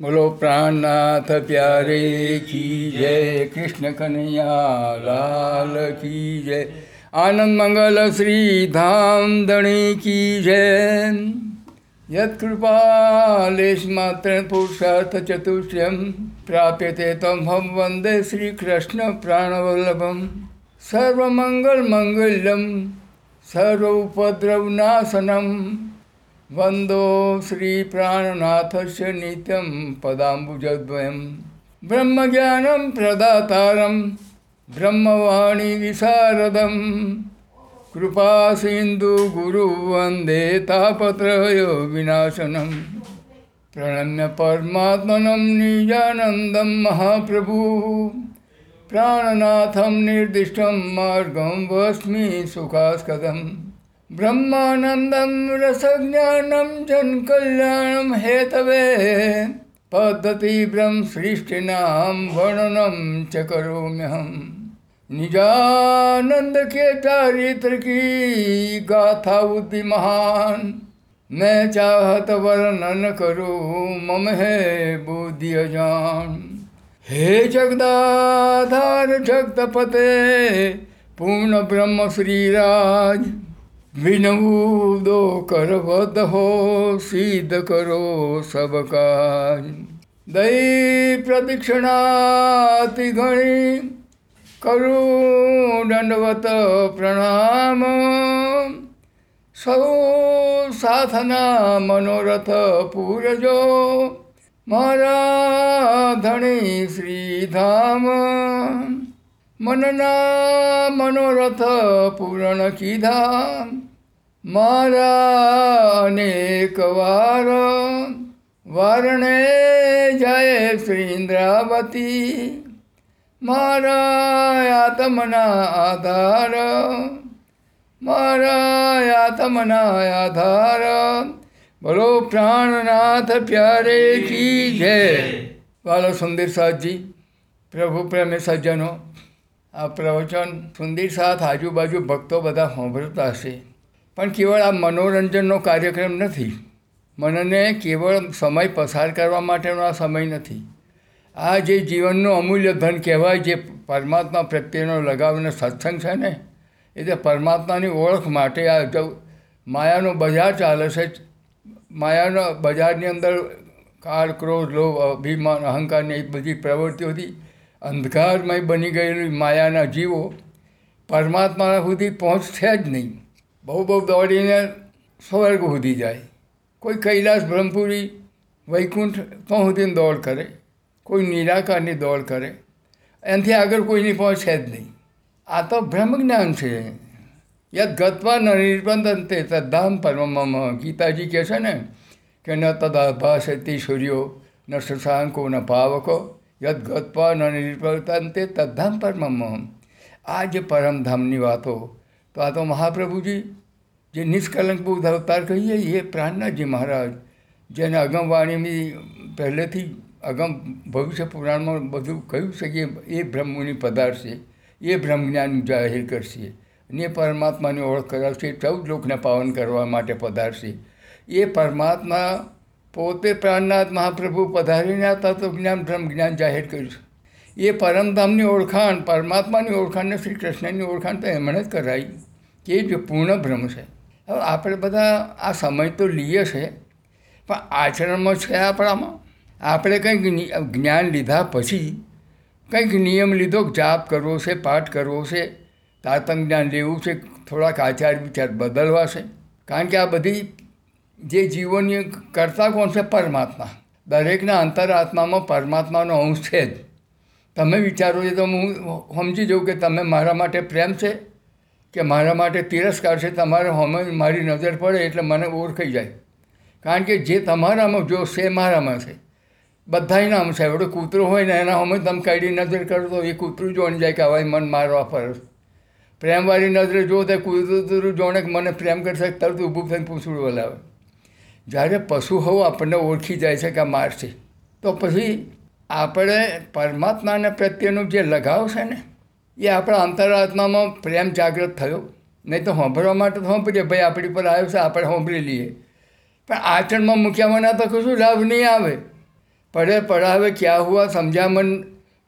બોલો, પ્રાણનાથ પ્યારે કી જય, કૃષ્ણ કનૈયા લાલ કી જય, આનંદ મંગલ શ્રી ધામ ધણી કી જય. યત્કૃપાલેશ માત્ર પુરુષાર્થ ચતુષ્યમ પ્રાપ્યતે તમ વંદે શ્રી કૃષ્ણ પ્રાણવલ્લભમ. સર્વમંગલ સર્વ ઉપદ્રવનાશનમ વંદો શ્રી પ્રાણનાથસ્ય નિત્યમ પદાંબુજદ્વયમ. બ્રહ્મજ્ઞાનમ પ્રદાતારમ, બ્રહ્મવાણી વિશારદમ. કૃપા સિંધુ ગુરુ વંદે તાપત્રય વિનાશનમ. પ્રણમ્ય પરમાત્મનમ નિજાનંદમ મહાપ્રભુ. પ્રાણનાથમ નિર્દિષ્ટમ માર્ગમ વસ્મિ સુખાસ્કદમ. ब्रह्मानन्दं रसज्ञानं जनकल्याणं हेतवे पद्धतिभ्रंसृष्टिनां वर्णनं च करोम्यहं निजानन्दके चारित्रकी गाथा बुद्धिमहान् न चाहत वर्णन करो, मम हे बुद्धि अजान। हे जगदाधार जगदपते पूर्ण ब्रह्म श्रीराज વિનમૂદો કરવદહો સિદ્ધ કરો સબકાજ દઈ પ્રદક્ષિણાતિ ગણી કરું દંડવત પ્રણામ. સૌ સાધના મનોરથ પૂરજો મારા ધણી શ્રીધામ. મનના મનોરથ પૂરણ કીધા મારા અનેક વાર વારણે શ્રી ઇન્દ્રાવતી. મારા આત્મના આધાર, મારા આત્મના આધાર. બોલો પ્રાણનાથ પ્યારે કી જય. વાલો સુંદર સાથજી પ્રભુ પ્રેમે સજ્જનો. આ પ્રવચન સુંદર સાથ આજુબાજુ ભક્તો બધા સાંભળતા હશે. પણ કેવળ આ મનોરંજનનો કાર્યક્રમ નથી. મનને કેવળ સમય પસાર કરવા માટેનો આ સમય નથી. આ જે જીવનનું અમૂલ્ય ધન કહેવાય જે પરમાત્મા પ્રત્યેનો લગાવનો સત્સંગ છે ને, એ તે પરમાત્માની ઓળખ માટે આ માયાનું બજાર ચાલે છે, માયાનો બજારની અંદર કાળ, ક્રોધ, લોભ, અભિમાન અહંકારની એ બધી પ્રવૃત્તિઓથી અંધકારમય બની ગયેલી માયાના જીવો પરમાત્મા સુધી પહોંચશે જ નહીં. બહુ બહુ દોડીને સ્વર્ગ સુધી જાય. કોઈ કૈલાસ, બ્રહ્મપુરી, વૈકુંઠ તો સુધીને દોડ કરે. કોઈ નિરાકારની દોડ કરે. એનાથી આગળ કોઈની પહોંચે જ નહીં. આ તો બ્રહ્મજ્ઞાન છે. યદ ગત્વા ન નિર્બંધન તે તદ્ધામ પરમમ. ગીતાજી કહે છે ને કે ન તદાભાસતી સૂર્યો, ન શશાંકો, ન પાવકો. યદ ગત્વા ન નિર્બંધન તદ્ધામ પરમમ. આ જે પરમધામની વાતો તો આ તો મહાપ્રભુજી જે નિષ્કલંક બુદ્ધ અવતાર કહીએ એ પ્રાણનાથજી મહારાજ. જેને અગમવાણીની પહેલેથી અગમ ભવિષ્ય પુરાણમાં બધું કહ્યું છે કે એ બ્રહ્મની પધારશે એ બ્રહ્મજ્ઞાન જાહેર કરશે ને પરમાત્માની ઓળખ કરાવશે, ચૌદ લોકને પાવન કરવા માટે પધારશે. એ પરમાત્મા પોતે પ્રાણનાથ મહાપ્રભુ પધારીને આ તો જ્ઞાન બ્રહ્મ જ્ઞાન જાહેર કર્યું એ પરમધામની ઓળખાણ, પરમાત્માની ઓળખાણને શ્રી કૃષ્ણની ઓળખાણ તો એમણે જ કરાવી કે જ પૂર્ણ બ્રહ્મ છે. હવે આપણે બધા આ સમય તો લઈએ છે, પણ આચરણમાં છે આપણામાં? આપણે કંઈક જ્ઞાન લીધા પછી કંઈક નિયમ લીધો જાપ કરવો છે, પાઠ કરવો છે તાતંગ જ્ઞાન લેવું છે, થોડાક આચાર વિચાર બદલવા છે. કારણ કે આ બધી જે જીવોની કરતા કોણ છે? પરમાત્મા. દરેકના અંતરાત્મામાં પરમાત્માનો અંશ છે જ. તમે વિચારો છો તો હું સમજી જાઉં કે તમે મારા માટે પ્રેમ છે કે મારા માટે તિરસ્કાર છે, તમારે હમે મારી નજર પડે એટલે મને ઓળખાઈ જાય. કારણ કે જે તમારામાં જો છે મારામાં છે. બધાય નામ છે. એવડો કૂતરો હોય ને, એના હમે તમે કાઢી નજર કરો તો એ કૂતરું જોઈને જાય કે હવે મન મારવા ફરસ પ્રેમવાળી નજરે જો તે કૂતરું જોણે મને પ્રેમ કરશે, તરત ઊભું થઈને પૂછડું બોલાવે જ્યારે પશુ હોવ, આપણને ઓળખી જાય છે કે આ મારશે તો પછી આપણે પરમાત્માને પ્રત્યેનું જે લગાવ છે ને, એ આપણા અંતરાત્મામાં પ્રેમ જાગૃત થયો. નહીં તો સાંભળવા માટે તો સાંભળીએ ભાઈ, આપણી પર આવ્યો છે, આપણે સાંભળી લઈએ. પણ આચરણમાં મૂક્યા ના તો કશું લાભ નહીં આવે. પડે પડાવે ક્યાં હુઆ? સમજ્યા મન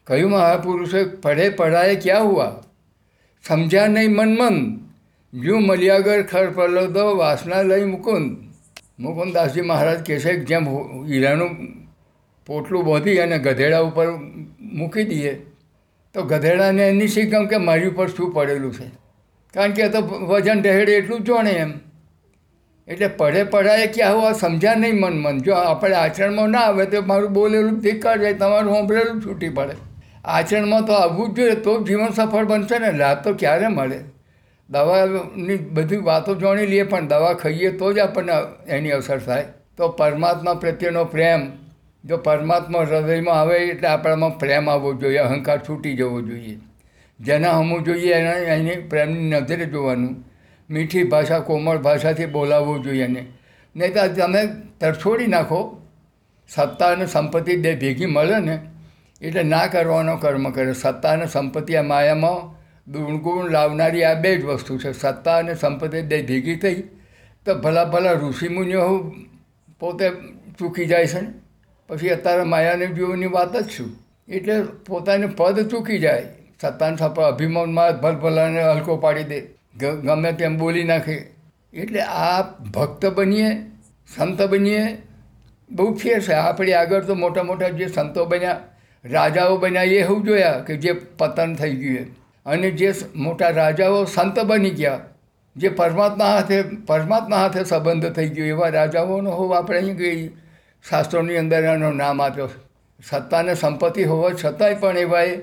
કયું મહાપુરુષે પઢે પડાએ ક્યાં હુઆ? સમજ્યા નહીં મન મન. જો મલિયાગર ખર પલ્લવ વાસના લઈ મુકુંદ. મુકુંદાસજી મહારાજ કહેશે જેમ હીરાનું પોટલું બાંધી અને ગધેડા ઉપર મૂકી દઈએ તો ગધેડાને એની શીખમ કે મારી ઉપર શું પડેલું છે? કારણ કે તો વજન ઢહેડે એટલું જ જાણે એમ. એટલે પડે પડાય ક્યાં આ સમજ્યા નહીં મન મન. જો આપણે આચરણમાં ના આવે તો મારું બોલેલું ધિક્કાર જાય, તમારું સાંભળેલું છૂટી પડે. આચરણમાં તો આવવું જ જોઈએ, તો જીવન સફળ બનશે ને, લાભ તો ક્યારે મળે? દવાની બધી વાતો જાણી લઈએ, પણ દવા ખાઈએ તો જ આપણને એની અસર થાય. તો પરમાત્મા પ્રત્યેનો પ્રેમ જો પરમાત્મા હૃદયમાં આવે એટલે આપણામાં પ્રેમ આવવો જોઈએ, અહંકાર છૂટી જવો જોઈએ. જેના હમવું જોઈએ એના, એની પ્રેમની નજરે જોવાનું. મીઠી ભાષા, કોમળ ભાષાથી બોલાવવું જોઈએ એને. નહીં તો તમે તરછોડી નાખો. સત્તા અને સંપત્તિ બે ભેગી મળે ને, એટલે ના કરવાનો કર્મ કરે. સત્તા અને સંપત્તિ આ માયામાં દુર્ગુણ લાવનારી આ બે જ વસ્તુ છે. સત્તા અને સંપત્તિ બે ભેગી થઈ, તો ભલા ભલા ઋષિમુનિઓ પોતે ચૂકી જાય છે ને? પછી અત્યારે માયાની જીવની વાત જ શું? એટલે પોતાને પદ ચૂકી જાય. સત્તાને સપા અભિમાનમાં ભલભલાને હલકો પાડી દે. ગમે તેમ બોલી નાખે. એટલે આ ભક્ત બનીએ, સંત બનીએ, બહુ ફેર છે. આપણે આગળ તો મોટા મોટા જે સંતો બન્યા, રાજાઓ બન્યા, એ હું જોયા કે જે પતન થઈ ગયું અને જે મોટા રાજાઓ સંત બની ગયા, જે પરમાત્મા હાથે પરમાત્મા હાથે સંબંધ થઈ ગયો, એવા રાજાઓનો હોવ આપણે અહીં ગઈ. શાસ્ત્રોની અંદર એનું નામ આપ્યો. સત્તાને સંપત્તિ હોવા છતાંય પણ એવાએ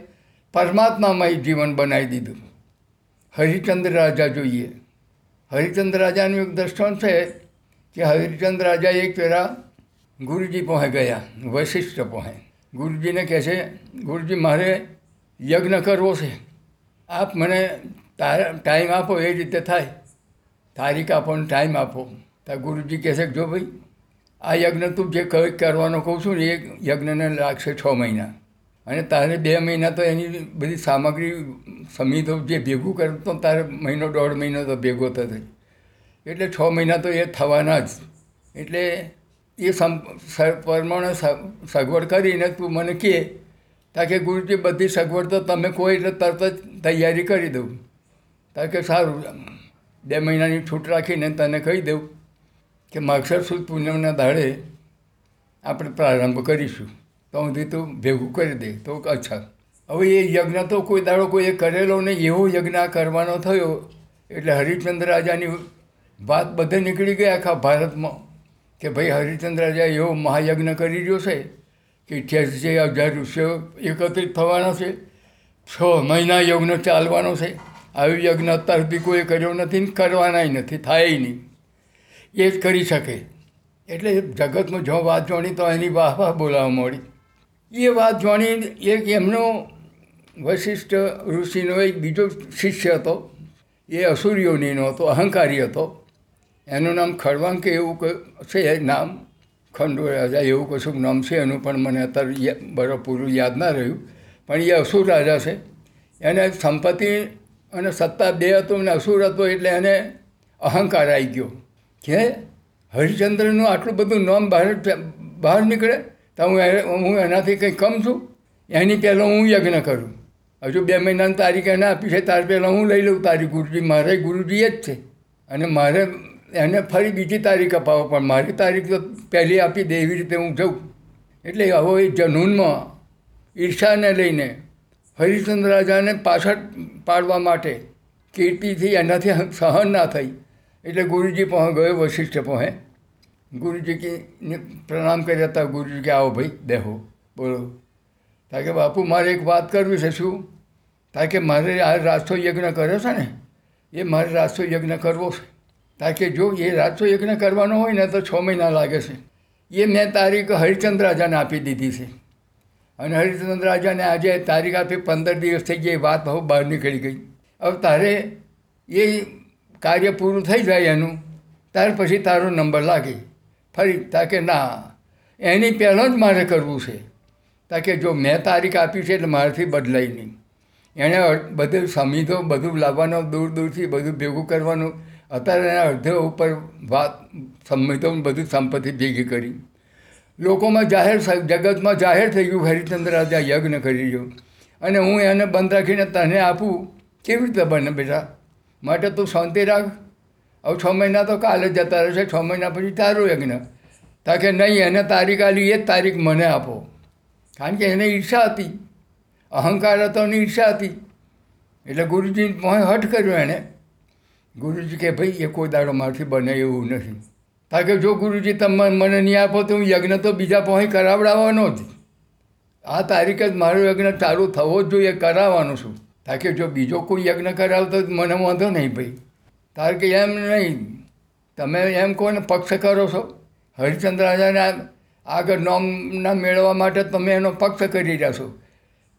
પરમાત્મામય જીવન બનાવી દીધું. હરિચંદ્ર રાજા જોઈએ. હરિચંદ્ર રાજાનું એક દ્રષ્ટાંત છે કે હરિચંદ્ર રાજા એક ફેરા ગુરુજી પહોંચે ગયા વૈશિષ્ટ પહોંચે ગુરુજીને કહે છે, ગુરુજી, મારે યજ્ઞ કરવો છે. આપ મને ટાઈમ આપો, એ રીતે થાય. તારીખ આપો ને ટાઈમ આપો. તો ગુરુજી કહે છે કે જો ભાઈ આ યજ્ઞ તું જે કરવાનો કહું છું ને, એ યજ્ઞને લાગશે છ મહિના. અને તારે બે મહિના તો એની બધી સામગ્રી સમિતો જે ભેગું કરતો તારે મહિનો, દોઢ મહિનો તો ભેગો થશે એટલે છ મહિના તો એ થવાના જ. એટલે એ સમ પ્રમાણે સગવડ કરીને તું મને કહે તાકે ગુરુજી, બધી સગવડ તો તમે કોઈ એટલે તરત જ તૈયારી કરી દઉં. તાકે સારું, બે મહિનાની છૂટ રાખીને તને કહી દઉં. કે માગસર સુદ પૂનમના દાડે આપણે પ્રારંભ કરીશું. તો સુધી તું ભેગું કરી દે. તો અચ્છા. હવે એ યજ્ઞ તો કોઈ દાડો કોઈએ કરેલો નહીં, એવો યજ્ઞ કરવાનો થયો. એટલે હરિચંદ્ર રાજાની વાત બધે નીકળી ગઈ આખા ભારતમાં કે ભાઈ હરિચંદ્ર રાજા એવો મહાયજ્ઞ કરી રહ્યો છે કે અઠ્યાસી હજાર ઋષિઓ એકત્રિત થવાના છે. છ મહિના યજ્ઞ ચાલવાનો છે. આવી યજ્ઞ અત્યાર સુધી કોઈ કર્યો નથી ને કરવાનાય નથી થાય નહીં. એ જ કરી શકે. એટલે જગતમાં જો વાત જાણી તો એની વાહ વાહ બોલાવવા મળી. એ વાત જાણી એક એમનો વશિષ્ઠ ઋષિનો એક બીજો શિષ્ય હતો. એ અસુરીઓનીનો હતો, અહંકારી હતો. એનું નામ ખડવાંક એવું ક- છે નામ. ખંડો રાજા એવું કશુંક નામ છે, એનું પણ મને અત્યારે બરાબર પૂરું યાદ ના રહ્યું. પણ એ અસુર રાજા છે. એને સંપત્તિ અને સત્તા બે હતું અને અસુર હતો એટલે એને અહંકાર આવી ગયો. કે હરિચંદ્રનું આટલું બધું નામ બહાર બહાર નીકળે, તો હું હું એનાથી કંઈ કમ છું? એની પહેલાં હું યજ્ઞ કરું. હજુ બે મહિનાની તારીખ એને આપી છે ત્યાર પહેલાં હું લઈ લઉં તારી ગુરુજી. મારે ગુરુજી એ જ છે. અને મારે એને ફરી બીજી તારીખ અપાવો પણ મારી તારીખ તો પહેલી આપી દે એવી રીતે હું જઉં. એટલે હવે એ જનૂનમાં ઈર્ષાને લઈને હરિચંદ્ર રાજાને પાછળ પાડવા માટે કીર્તિથી એનાથી સહન ના થઈ. એટલે ગુરુજી પાસે ગયો વશિષ્ઠ પાસે ગુરુજી કે પ્રણામ કર્યા હતા. ગુરુજી કે, આવો ભાઈ દેહો બોલો. તાકે, બાપુ, મારે એક વાત કરવી છે, શું? તાકે, મારે આ રાષ્ટ્ર યજ્ઞ કર્યો છે ને? એ મારે રાષ્ટ્ર યજ્ઞ કરવો છે. તાકે, જો એ રાષ્ટ્ર યજ્ઞ કરવાનો હોય ને, તો છ મહિના લાગે છે. એ મેં તારીખ હરિચંદ્ર રાજાને આપી દીધી છે. અને હરિચંદ્ર રાજાને આજે તારીખ આપી, પંદર દિવસ થઈ ગઈ વાત બહુ બહાર નીકળી ગઈ. હવે તારે એ કાર્ય પૂરું થઈ જાય એનું, ત્યાર પછી તારો નંબર લાગે. ફરી તાકે ના, એની પહેલાં જ મારે કરવું છે. તાકે જો મેં તારીખ આપી છે એટલે મારાથી બદલાય નહીં. એણે બધું સમિતો બધું લાવવાનું, દૂર દૂરથી બધું ભેગું કરવાનું. અત્યારે એના અડધે ઉપર વાત સમિતો બધું સંપત્તિ ભેગી કરી. લોકોમાં જાહેર જગતમાં જાહેર થઈ ગયું, હરિચંદ્ર રાજા યજ્ઞ કરી રહ્યો. અને હું એને બંધ રાખીને તને આપું, કેવી રીતે બને બેટા? માટે તું શાંતિ રાખ. હવે છ મહિના તો કાલે જતા રહેશે, છ મહિના પછી તારું યજ્ઞ. તા કે નહીં, એને તારીખ આલી, એ જ તારીખ મને આપો. કારણ કે એને ઈર્ષા હતી. અહંકાર હતો અને ઈર્ષા હતી. એટલે ગુરુજી પાસે હઠ કર્યો એણે ગુરુજી કે, ભાઈ, એ કોઈ દાડો મારથી બને એવું નથી. કારણ કે, જો ગુરુજી તમે મને નહીં આપો, તો હું યજ્ઞ તો બીજા પાસે કરાવડાવવાનો જ. આ તારીખે જ મારો યજ્ઞ ચાલુ થવો જ જોઈએ, કરાવવાનો છું. કારણ કે જો બીજો કોઈ યજ્ઞ કરાવતો તો મને વાંધો નહીં ભાઈ. તાર કે એમ નહીં. તમે એમ કોને પક્ષ કરો છો. હરિચંદ્ર રાજાને આગળ નોમના મેળવવા માટે તમે એનો પક્ષ કરી રહ્યા છો.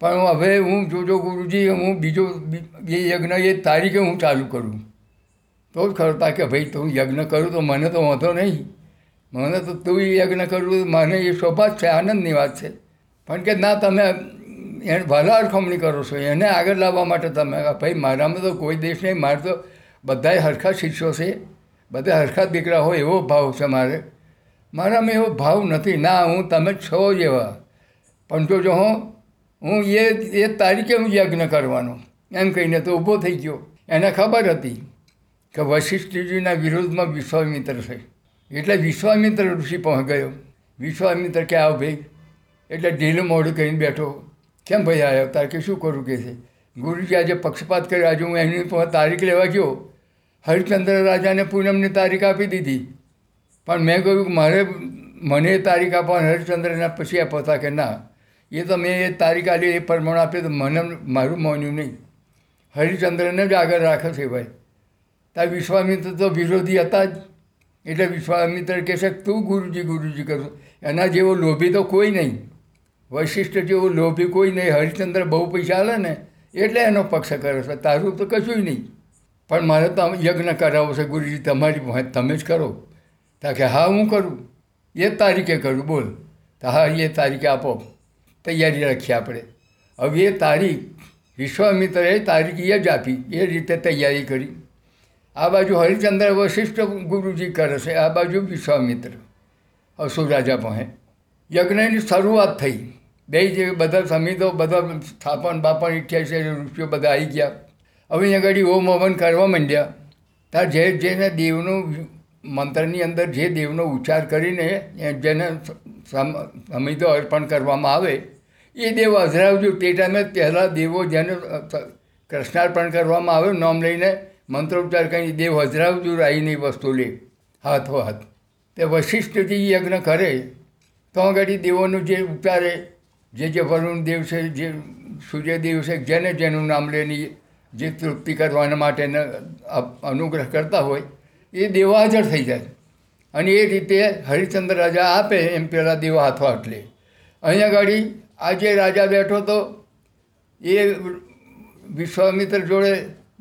પણ હવે હું જોજો ગુરુજી, હું બીજો એ યજ્ઞ એ તારીખે હું ચાલુ કરું. તો જ ખરો કે ભાઈ તું યજ્ઞ કરું તો મને તો વાંધો નહીં. મને તો તું યજ્ઞ કરું મને એ શોભા છે, આનંદની વાત છે. પણ કે ના, તમે એને ભલા અરખમણી કરો છો, એને આગળ લાવવા માટે તમે, ભાઈ, મારામાં તો કોઈ દેશ નહીં, મારે તો બધાય હરખા શિષ્યો છે બધા હરખા દીકરા હોય એવો ભાવ છે મારે. મારામાં એવો ભાવ નથી, ના, હું તમે છો જેવા. પણ જો જો હું હું એ એ તારીખે હું યજ્ઞ કરવાનો, એમ કહીને તો ઊભો થઈ ગયો. એને ખબર હતી કે વશિષ્ઠજીના વિરોધમાં વિશ્વામિત્ર છે. એટલે વિશ્વામિત્ર ઋષિ પહોંચ ગયો. વિશ્વામિત્ર કે આવ ભાઈ, એટલે ઢીલું મોઢું કરીને બેઠો. કેમ ભાઈ આવ્યો તારે કે શું કરું કે છે? ગુરુજી આજે પક્ષપાત કર્યો. આજે હું એની તારીખ લેવા ગયો. હરિચંદ્ર રાજાને પૂનમની તારીખ આપી દીધી. પણ મેં કહ્યું મારે મને એ તારીખ આપવા હરિચંદ્રના પછી આપો. તા કે ના. એ તો મેં એ તારીખ આલી, એ પ્રમાણે આપી તો મને મારું માન્યું નહીં. હરિચંદ્રને જ આગળ રાખે છે ભાઈ. તાર વિશ્વામિત્ર તો વિરોધી હતા જ. એટલે વિશ્વામિત્ર કહેશે તું ગુરુજી ગુરુજી કરશો એના જેવો લોભી તો કોઈ નહીં. વૈશિષ્ટ જેવો લોભી કોઈ નહીં હરિચંદ્ર બહુ પૈસા આલે ને, એટલે એનો પક્ષ કરે છે. તારું તો કશું નહીં. પણ મારે તો આમ યજ્ઞ કરાવવો છે, ગુરુજી, તમારી પાસે તમે જ કરો. તા કે, હા, હું કરું. એ જ તારીખે કરું, બોલ. તો, હા, એ તારીખે આપો. તૈયારી રાખીએ આપણે. હવે એ તારીખ, વિશ્વામિત્રએ તારીખ એ જ આપી, એ રીતે તૈયારી કરી. આ બાજુ હરિચંદ્ર વશિષ્ઠ ગુરુજી કરે છે, આ બાજુ વિશ્વામિત્ર. અસુર રાજા પાસે. યજ્ઞની શરૂઆત થઈ. બે જે બધા સમિતો, બધા સ્થાપન બાપણ, ઇઠ્યાસી, રૂપિયો બધા આવી ગયા. હવે અહીંયા આગળ ઓમ હવન કરવા માંડ્યા. ત્યાં જે જેને દેવનું મંત્રની અંદર જે દેવનો ઉચ્ચાર કરીને જેને સમ- સમિતો અર્પણ કરવામાં આવે, એ દેવ અજરાવજો તે ટાઈમે પહેલાં દેવો જેને કૃષ્ણાર્પણ કરવામાં આવે, નામ લઈને મંત્રોચ્ચાર કરીને દેવ હજરાવજો રાહીની વસ્તુ લે હાથો હાથ તે વશિષ્ઠથી યજ્ઞ કરે, તો આગળ દેવોનું જે ઉચ્ચારે જે જે વરુણ દેવ છે, જે સૂર્યદેવ છે, જેને જેનું નામ લેની જે તૃપ્તિ કરવાના માટેને અનુગ્રહ કરતા હોય, એ દેવો હાજર થઈ જાય. અને એ રીતે હરિચંદ્ર રાજા આપે એમ પેલા દેવો હાથો એટલે અહીંયા ગાડી આજે રાજા બેઠો તો એ વિશ્વામિત્ર જોડે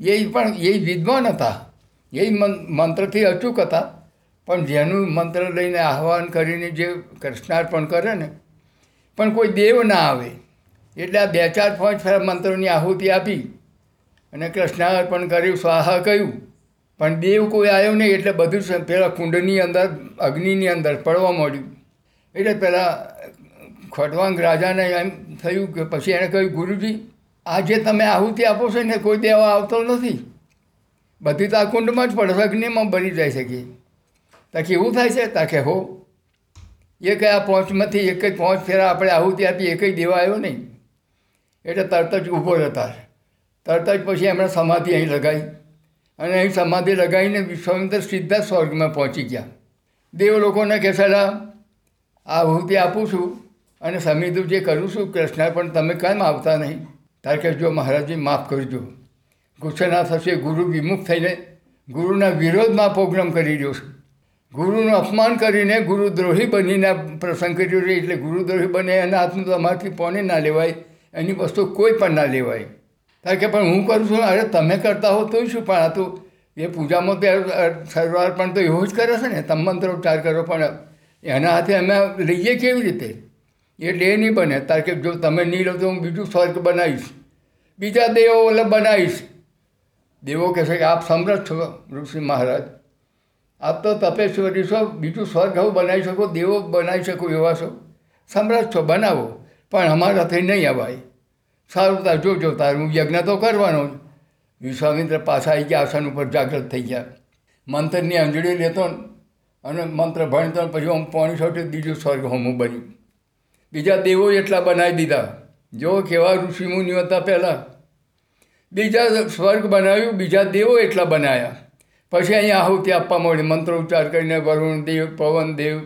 એ પણ એ વિદ્વાન હતા. એ મંત્રથી અચૂક હતા. પણ જેનું મંત્ર લઈને આહવાન કરીને જે કૃષ્ણાર્પણ કરે ને પણ કોઈ દેવ ના આવે. એટલે આ બે ચાર પાંચ ફેરા મંત્રોની આહુતિ આપી અને કૃષ્ણાર્પણ કર્યું, સ્વાહા કહ્યું. પણ દેવ કોઈ આવ્યો નહીં એટલે બધું પેલા કુંડની અંદર, અગ્નિની અંદર પડવા માંડ્યું. એટલે પેલા ખોટવાંગ રાજાને એમ થયું કે પછી એણે કહ્યું, ગુરુજી આ જે તમે આહુતિ આપો છો ને કોઈ દેવા આવતો નથી. બધી તો આ કુંડમાં જ પડશે અગ્નિમાં બની જાય છે કે. તાકે એવું થાય છે તાકે હો. એ કયા પહોંચમાંથી એક જ પહોંચ ફેરા આપણે આહુતિ આપી, એક જ દેવા આવ્યો નહીં. એટલે તરત જ ઊભો રહેતા. તરત જ પછી એમણે સમાધિ અહીં લગાવી. અને અહીં સમાધિ લગાવીને વિશ્વામિત્ર સીધા સ્વર્ગમાં પહોંચી ગયા. દેવ લોકોને કે સલા આહુતિ આપું છું અને સમિધું જે કરું છું, કૃષ્ણ પણ તમે કેમ આવતા નહીં? તારે કે જો મહારાજજી, માફ કરજો. ગુસ્સે ના થશે, ગુરુ વિમુખ થઈને ગુરુના વિરોધમાં પ્રોગ્રામ કરી રહ્યો છું. ગુરુનું અપમાન કરીને ગુરુદ્રોહી બનીને પ્રસંગ કર્યો છે, એટલે ગુરુદ્રોહી બને એના હાથનું તમારાથી કોને ના લેવાય, એની વસ્તુ કોઈ પણ ના લેવાય. કારણ કે પણ હું કરું છું, અરે તમે કરતા હો તોય શું, પણ આ તો એ પૂજામાં તો સરવાર પણ તો એવું જ કરે છે ને તમે મંત્રોચ્ચાર કરો, પણ એના હાથે અમે લઈએ કેવી રીતે? એટલે એ નહીં બને. તાર કે જો તમે નહીં લો તો હું બીજું સ્વર્ગ બનાવીશ. બીજા દેવો એટલે બનાવીશ. દેવો કહેશે કે આપ સમરથ છો, ઋષિ મહારાજ. આપ તો તપેશ્વરી છો, બીજું સ્વર્ગ હવે બનાવી શકો, દેવો બનાવી શકો એવા છો. સમ્રાટ છો બનાવો, પણ અમારાથી નહીં અવાય સારું તાર જોજો, તારું યજ્ઞ તો કરવાનો જ. વિશ્વામિત્ર પાછા આવી ગયા, આસન ઉપર જાગૃત થઈ ગયા. મંત્રની અંજળી લેતો અને મંત્ર ભણતો પછી હું પોણી છોટી બીજું સ્વર્ગ હોમું બન્યું. બીજા દેવો એટલા બનાવી દીધા. જો કેવા ઋષિમુનિઓ હતા પહેલાં. બીજા સ્વર્ગ બનાવ્યું, બીજા દેવો એટલા બનાવ્યા પછી અહીંયા આહુતિ આપવા મળી મંત્રો ઉચ્ચાર કરીને વરુણ દેવ, પવન દેવ,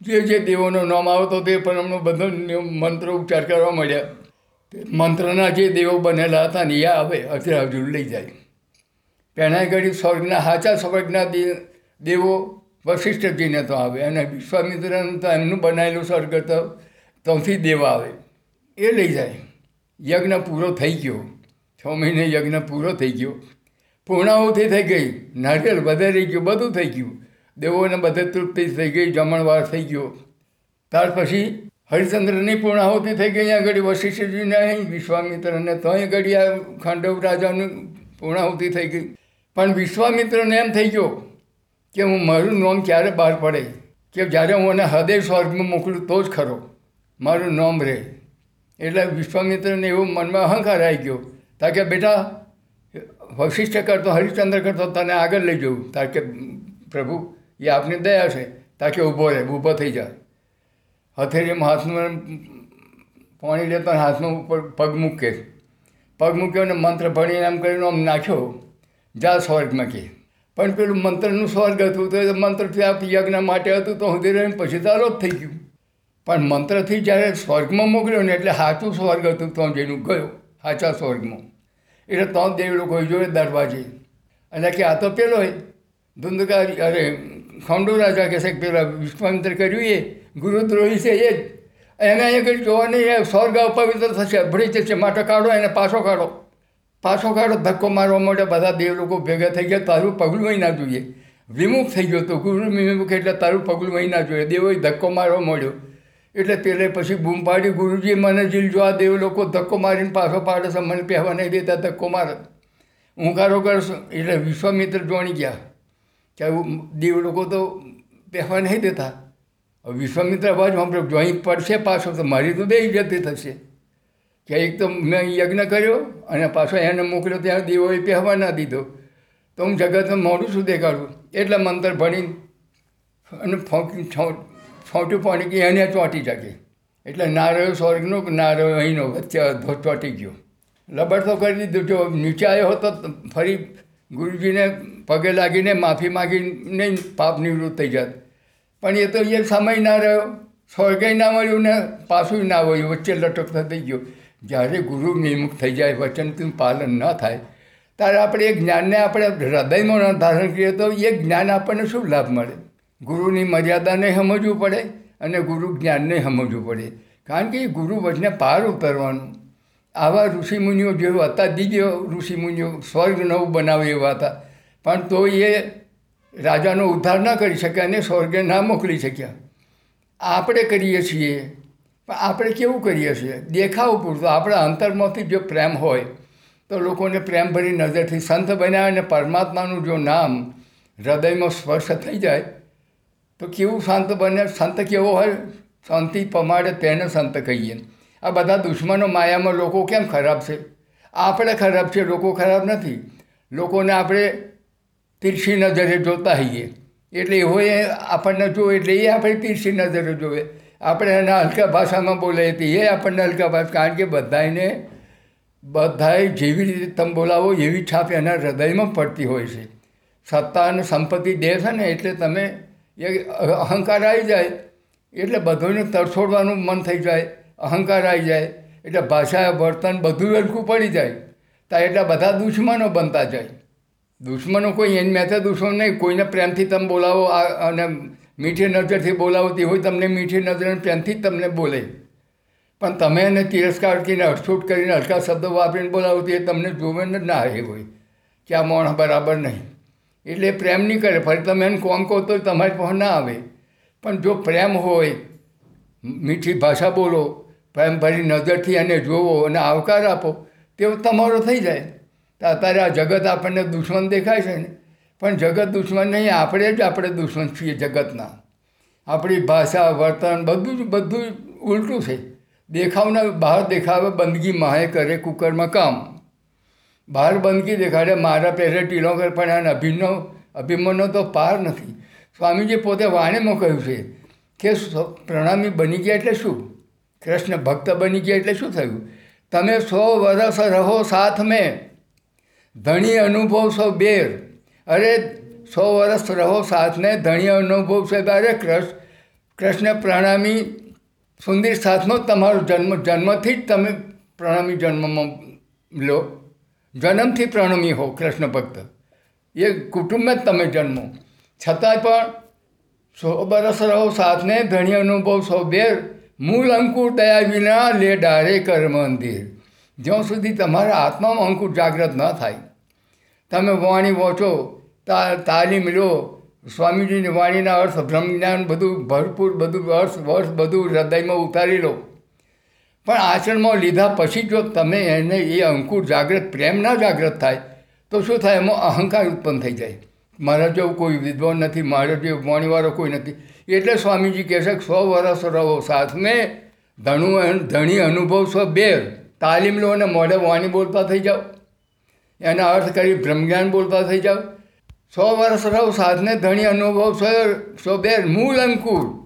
જે જે દેવોનો નામ આવતો તે પણ એમનો બધો મંત્રો ઉચ્ચાર કરવા મળ્યા મંત્રના જે દેવો બનેલા હતા ને એ આવે, અત્યારે હજુ લઈ જાય. પહેલાં ઘડી સ્વર્ગના, સાચા સ્વર્ગના દેવો વશિષ્ઠજીને તો આવે. અને વિશ્વામિત્રનું તો એમનું બનાવેલું સ્વર્ગ તો ત્યાંથી દેવ આવે. એ લઈ જાય. યજ્ઞ પૂરો થઈ ગયો. છ મહિને યજ્ઞ પૂરો થઈ ગયો. પૂર્ણાહુતિ થઈ ગઈ. નારિયેળ બધે રહી ગયું, બધું થઈ ગયું. દેવોને બધે તૃપ્તિ થઈ ગઈ, જમણવાર થઈ ગયો. ત્યાર પછી હરિચંદ્રની પૂર્ણાહુતિ થઈ ગઈ આગળ વશિષ્ઠજીને અહીં, વિશ્વામિત્રને તો અહીં આગળ આ ખાંડવ રાજાની પૂર્ણાહુતિ થઈ ગઈ. પણ વિશ્વામિત્રને એમ થઈ ગયો કે હું મારું નામ ક્યારે બહાર પડે? કે જ્યારે હું એને હૃદય સ્વર્ગમાં મોકલું તો જ ખરો. મારું નામ રહે. એટલે વિશ્વામિત્રને એવું મનમાં અહંકાર આવી ગયો. તા કે, બેટા વશિષ્ઠ કરતો, હરિશ્ચંદ્ર કરતો, તને આગળ લઈ જવું. તાર કે, પ્રભુ, એ આપની દયા છે. તાકે ઊભો રહે, ઊભો થઈ જાય હથેરીમાં હાથમાં પાણી લેતો હાથમાં ઉપર પગ મૂકે. પગ મૂક્યો અને મંત્ર ભણીને એમ કરીને આમ નાખ્યો, જા સ્વર્ગમાં કે. પણ પેલું મંત્રનું સ્વર્ગ હતું, તો મંત્રથી આ યજ્ઞ માટે હતું, તો સુધી રહીને પછી તો અલોપ થઈ ગયું. પણ મંત્રથી જ્યારે સ્વર્ગમાં મોકલ્યો ને, એટલે સાચું સ્વર્ગ હતું તો જેનું ગયો, સાચા સ્વર્ગમાં. એટલે ત્રણ દેવ લોકો જોડે દરવાજે એટલે કે આ તો પેલો ધુંધકાર અરે, ખંડુ રાજા કે પેલા વિશ્વામિત્ર કર્યું એ ગુરુદ્રોહી છે એ જ. એને અહીંયા જોવા નહીં સ્વર્ગ અપવિત્ર થશે, ભળી જશે, માટે કાઢો, એને પાછો કાઢો. પાછો કાઢો, ધક્કો મારવા માટે બધા દેવ લોકો ભેગા થઈ ગયા, તારું પગલું વહી ના જોઈએ. વિમુખ થઈ ગયો તો ગુરુ વિમુખ એટલે તારું પગલું વહી ના જોઈએ. દેવોએ ધક્કો મારવા મળ્યો એટલે પેલે પછી બૂમ પાડી ગુરુજી મને જીલ જો આ દેવ લોકો ધક્કો મારીને પાછો પાડે છે, મને પહેવા નહીં દેતા, ધક્કો મારે કારો કરશો એટલે વિશ્વામિત્ર જોણી ગયા. કે દેવ લોકો તો પહેવા નહીં દેતા. વિશ્વામિત્ર અવાજ સાંભળ્યો જોઈ પડશે પાછો, તો મારી તો બે જતી થશે. કે એક તો મેં યજ્ઞ કર્યો અને પાછો એને મોકલ્યો ત્યાં દેવોએ પહેવા ના દીધો. તો હું જગતમાં મોડું શું દેખાડું? એટલે મંત્ર ભણીને અને ફોંકી છોટ્યું પાણી ગઈ એને ચોંટી શકે એટલે ના રહ્યો સ્વર્ગનો ના રહ્યો અહીંનો વચ્ચે ચોંટી ગયો. લબડ તો કરી દીધું. જો નીચે આવ્યો હતો ફરી ગુરુજીને પગે લાગીને માફી માગીને પાપ નિવૃત્ત થઈ જાત. પણ એ તો એ સમય ના રહ્યો. સ્વર્ગે ના મળ્યું ને પાછું ના મળ્યું વચ્ચે લટકતા થઈ ગયો. જ્યારે ગુરુ નિમુખ થઈ જાય વચનનું પાલન ન થાય. ત્યારે આપણે એ જ્ઞાનને આપણે હૃદયમાં ધારણ કરીએ તો એ જ્ઞાન આપણને શું લાભ મળે? ગુરુની મર્યાદાને સમજવું પડે અને ગુરુ જ્ઞાનને સમજવું પડે. કારણ કે એ ગુરુ વચને પાર ઉતરવાનું. આવા ઋષિમુનિઓ જેવા હતા, દિવ્ય ઋષિમુનિઓ, સ્વર્ગ નવું બનાવે એવા હતા. પણ તો એ રાજાનો ઉદ્ધાર ન કરી શક્યા અને સ્વર્ગે ના મોકલી શક્યા. આપણે કરીએ છીએ. પણ આપણે કેવું કરીએ છીએ? દેખાવ પૂરતો. આપણા અંતરમાંથી જો પ્રેમ હોય, તો લોકોને પ્રેમભરી નજરથી સંત બન્યા અને પરમાત્માનું જો નામ હૃદયમાં સ્પર્શ થઈ જાય તો કેવું શાંત બને? સંત કેવો હોય? શાંતિ પમાડે તેને સંત કહીએ. આ બધા દુશ્મનો માયામાં લોકો કેમ ખરાબ છે? આપણે ખરાબ છે, લોકો ખરાબ નથી. લોકોને આપણે તીરછી નજરે જોતા હોઈએ. એટલે એવો એ આપણને જોવે એટલે એ આપણે તીરછી નજરે જોવે. આપણે એના હલકા ભાષામાં બોલાવીએ તો એ આપણને હલકા ભાષા. કારણ કે બધાને બધાએ જેવી રીતે તમે બોલાવો, એવી છાપ એના હૃદયમાં પડતી હોય છે. સત્તા અને સંપત્તિ દે છે ને, એટલે તમે એ અહંકાર આવી જાય, એટલે બધુંને તરછોડવાનું મન થઈ જાય, અહંકાર આવી જાય, એટલે ભાષા, વર્તન બધું હલકું પડી જાય, તો એટલા બધા દુશ્મનો બનતા જાય. દુશ્મનો કોઈ એની મેં દુશ્મન નહીં, કોઈને પ્રેમથી તમે બોલાવો અને મીઠી નજરથી બોલાવતી હોય તમને મીઠી નજર પ્રેમથી જ તમને બોલે. પણ તમે એને તિરસ્કાર કરીને અડછૂટ કરીને, હલકા શબ્દો વાપરીને બોલાવતી એ તમને જોવે ને ના એ હોય કે આ મોણ બરાબર નહીં. એટલે પ્રેમ નહીં કરે. ફરી તમે એને કોમ કહો તો તમારી પાસે ના આવે. પણ જો પ્રેમ હોય, મીઠી ભાષા બોલો, પ્રેમ ભરી નજરથી એને જોવો અને આવકાર આપો, તેવો તમારો થઈ જાય. તો અત્યારે આ જગત આપણને દુશ્મન દેખાય છે ને. પણ જગત દુશ્મન નહીં, આપણે જ આપણે દુશ્મન છીએ જગતના. આપણી ભાષા, વર્તન બધું જ બધું જ ઉલટું છે. દેખાવના બહાર દેખાવે, બંદગી માહે કરે, કુકરમાં કામ. બહાર બંદગી દેખાડે. મારા પહેરે ટીલો કરે પણ આને અભિનવ અભિમનનો તો પાર નથી. સ્વામીજી પોતે વાણીમાં કહ્યું છે કે પ્રણામી બની ગયા એટલે શું? કૃષ્ણ ભક્ત બની ગયા એટલે શું થયું? તમે સો વર્ષ રહો સાથ મેં. ધણી અનુભવ સો બેર. અરે, સો વર્ષ રહો સાથને ધણી અનુભવ છે અરે, કૃષ્ણ કૃષ્ણ પ્રણામી સુંદર સાથમાં તમારો જન્મ જન્મથી જ તમે પ્રણામી જન્મમાં લો. જન્મથી પ્રણમી હો, કૃષ્ણ ભક્ત. એ કુટુંબમાં જ તમે જન્મો. છતાંય પણ સો બરસ રહો સાથને ધણી અનુભવ સો બેર, મૂળ અંકુર દયા વિના લે ડારે કર મંદિર જ્યાં સુધી તમારા આત્મામાં અંકુર જાગૃત ન થાય. તમે વાણી વાંચો, તા, તાલીમ લો, સ્વામીજીની વાણીના અર્થ બ્રહ્મજ્ઞાન બધું ભરપૂર બધું અર્થ, વર્ષ બધું હૃદયમાં ઉતારી લો. પણ આચરણમાં લીધા પછી જો તમે એને એ અંકુર જાગૃત પ્રેમ ના જાગૃત થાય, તો શું થાય? એમાં અહંકાર ઉત્પન્ન થઈ જાય. મારા જેવું કોઈ વિદ્વાન નથી, મારા જેવું વાણીવાળો કોઈ નથી. એટલે સ્વામીજી કહે છે સો વર્ષ રહો સાથ મેં, ધણું ધણી અનુભવ સો બેર. તાલીમ લો અને મોઢે વાણી બોલતા થઈ જાઓ. એના અર્થ કરી બ્રહ્મજ્ઞાન બોલતા થઈ જાઓ. સો વર્ષ રહો સાધને ધણી અનુભવ સો સો બેર. મૂળ અંકુર.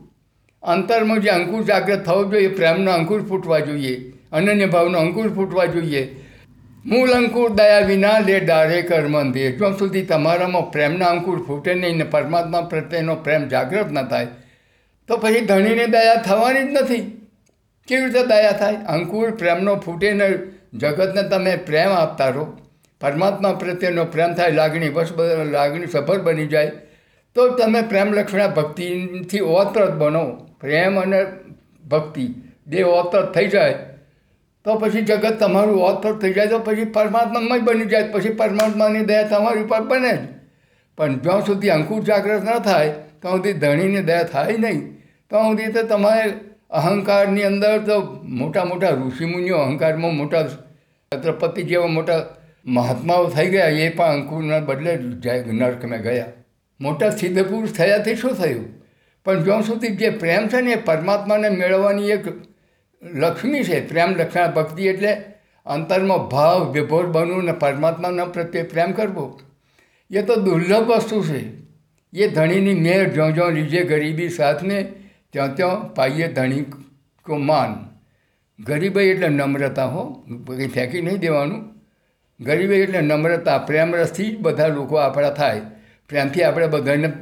અંતરમાં જે અંકુર જાગૃત થવો જોઈએ, પ્રેમનો અંકુર ફૂટવા જોઈએ, અનન્ય ભાવનો અંકુર ફૂટવા જોઈએ. મૂળ અંકુર દયા વિના લે ડારે કર મંદિર જ્યાં સુધી તમારામાં પ્રેમના અંકુર ફૂટે નહીં ને પરમાત્મા પ્રત્યેનો પ્રેમ જાગૃત ન થાય, તો પછી ધણીને દયા થવાની જ નથી. કેવી રીતે દયા થાય? અંકુર પ્રેમનો ફૂટે ને જગતને તમે પ્રેમ આપતા રહો. પરમાત્મા પ્રત્યેનો પ્રેમ થાય, લાગણી બસ બધા લાગણી સફળ બની જાય. તો તમે પ્રેમ લક્ષણા ભક્તિથી ઓતરત બનો. પ્રેમ અને ભક્તિ બે ઓતરત થઈ જાય. તો પછી જગત તમારું ઓતરત થઈ જાય તો પછી પરમાત્મામાં બની જાય. પછી પરમાત્માની દયા તમારી ઉપર બને જ. પણ જ્યાં સુધી અંકુર જાગૃત ન થાય, ત્યાં સુધી ધણીની દયા થાય નહીં. ત્યાં સુધી તો તમારે અહંકારની અંદર તો મોટા મોટા ઋષિમુનિઓ અહંકારમાં મોટા છત્રપતિ જેવા મોટા મહાત્માઓ થઈ ગયા. એ પણ અંકુરના બદલે જાય નર્કમાં ગયા. મોટા સિદ્ધ પુરુષ થયાથી શું થયું? પણ જ્યાં સુધી જે પ્રેમ છે ને એ પરમાત્માને મેળવવાની એક લક્ષ્મી છે, પ્રેમ લક્ષણ ભક્તિ એટલે અંતરમાં ભાવ વિભોર બનવું ને પરમાત્માના પ્રત્યે પ્રેમ કરવો. એ તો દુર્લભ વસ્તુ છે. એ ધણીની મેર જ્યાં જ્યાં લીજે ગરીબી સાથને, ત્યાં ત્યાં પાઈએ ધણી કો માન. ગરીબાઈ એટલે નમ્રતા હો, કંઈ ફેંકી નહીં દેવાનું. ગરીબાઈ એટલે નમ્રતા, પ્રેમ રસથી જ બધા લોકો આપણા થાય. પ્રેમથી આપણે બધાને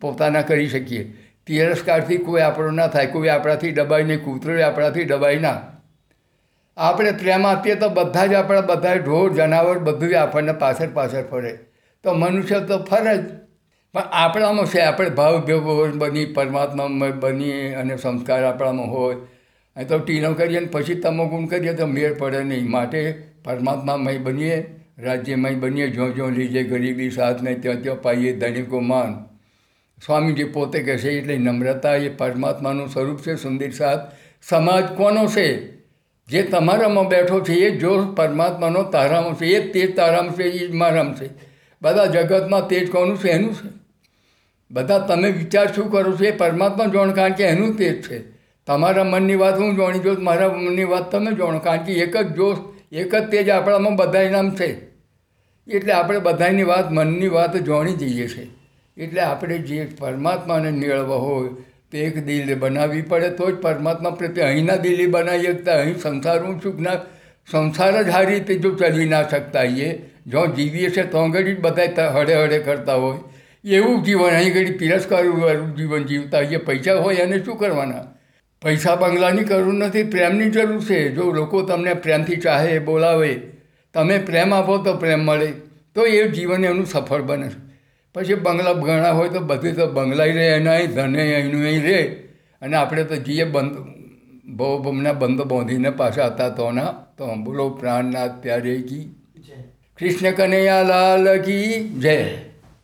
પોતાના કરી શકીએ. તિરસ્કારથી કોઈ આપણો ના થાય, કોઈ આપણાથી દબાઈ નહીં કૂતરો આપણાથી દબાઈ ના. આપણે પ્રેમ આપીએ તો બધા જ આપણા બધા ઢોર, જનાવર બધું આપણને પાછળ પાછળ ફરે. તો મનુષ્ય તો ફરે જ. પણ આપણામાં છે, આપણે ભાવ બની પરમાત્મામય બની અને સંસ્કાર આપણામાં હોય. અહીં તો ટીનો કરીએ ને પછી તમો ગુણ કરીએ તો મેળ પડે નહીં. માટે પરમાત્મામય બનીએ. રાજ્યમય બનીએ જ્યાં જ્યાં લીજે ગરીબી સાથ ને ત્યાં ત્યાં પાઈએ ધનિકો માન. સ્વામીજી પોતે કહે છે, એટલે નમ્રતા એ પરમાત્માનું સ્વરૂપ છે, સુંદર સાથ સમાજ કોનો છે? જે તમારામાં બેઠો છે, એ જો પરમાત્માનો તારામાં છે, એ તે તારામાં છે, એ જ મારામાં છે. બધા જગતમાં તેજ કોનું છે, એનું છે. બધા તમે વિચાર શું કરો છો, એ પરમાત્મા જાણ, કારણ કે એનું તેજ છે. તમારા મનની વાત હું જાણી જો મારા મનની વાત તમે જાણો, કારણ કે એક જ જોશ, એક જ તેજ આપણામાં બધા નામ છે. એટલે આપણે બધાની વાત મનની વાત જાણી જઈએ છે એટલે આપણે જે પરમાત્માને મેળવવા હોય, તો એક દિલ બનાવવી પડે, તો જ પરમાત્મા પ્રત્યે અહીંના દિલી બનાવી શકતા અહીં સંસારનું સુખ ના, સંસાર જ આ રીતે જો ચલી ના શકતા એ જો જીવીએ છે તો ઘડી જ બધા હળે હળે કરતા હોય. એવું જીવન, અહીં ઘડી તિરસ્કારવાળું જીવન જીવતા હોઈએ પૈસા હોય એને શું કરવાના? પૈસા બંગલાની જરૂર નથી, પ્રેમની જરૂર છે. જો લોકો તમને પ્રેમથી ચાહે, બોલાવે તમે પ્રેમ આપો તો પ્રેમ મળે. તો એ જીવન એનું સફળ બને. પછી બંગલા ઘણા હોય તો બધું તો બંગલાય રહે એના અહીં ધને અહીંનું અહીં રહે. અને આપણે તો જઈએ બંધ બહુ બમના બંધ બાંધીને પાછા હતા તોના તો બોલો પ્રાણનાથ પ્યારે કી કૃષ્ણ કનૈયા લાલ કી જય.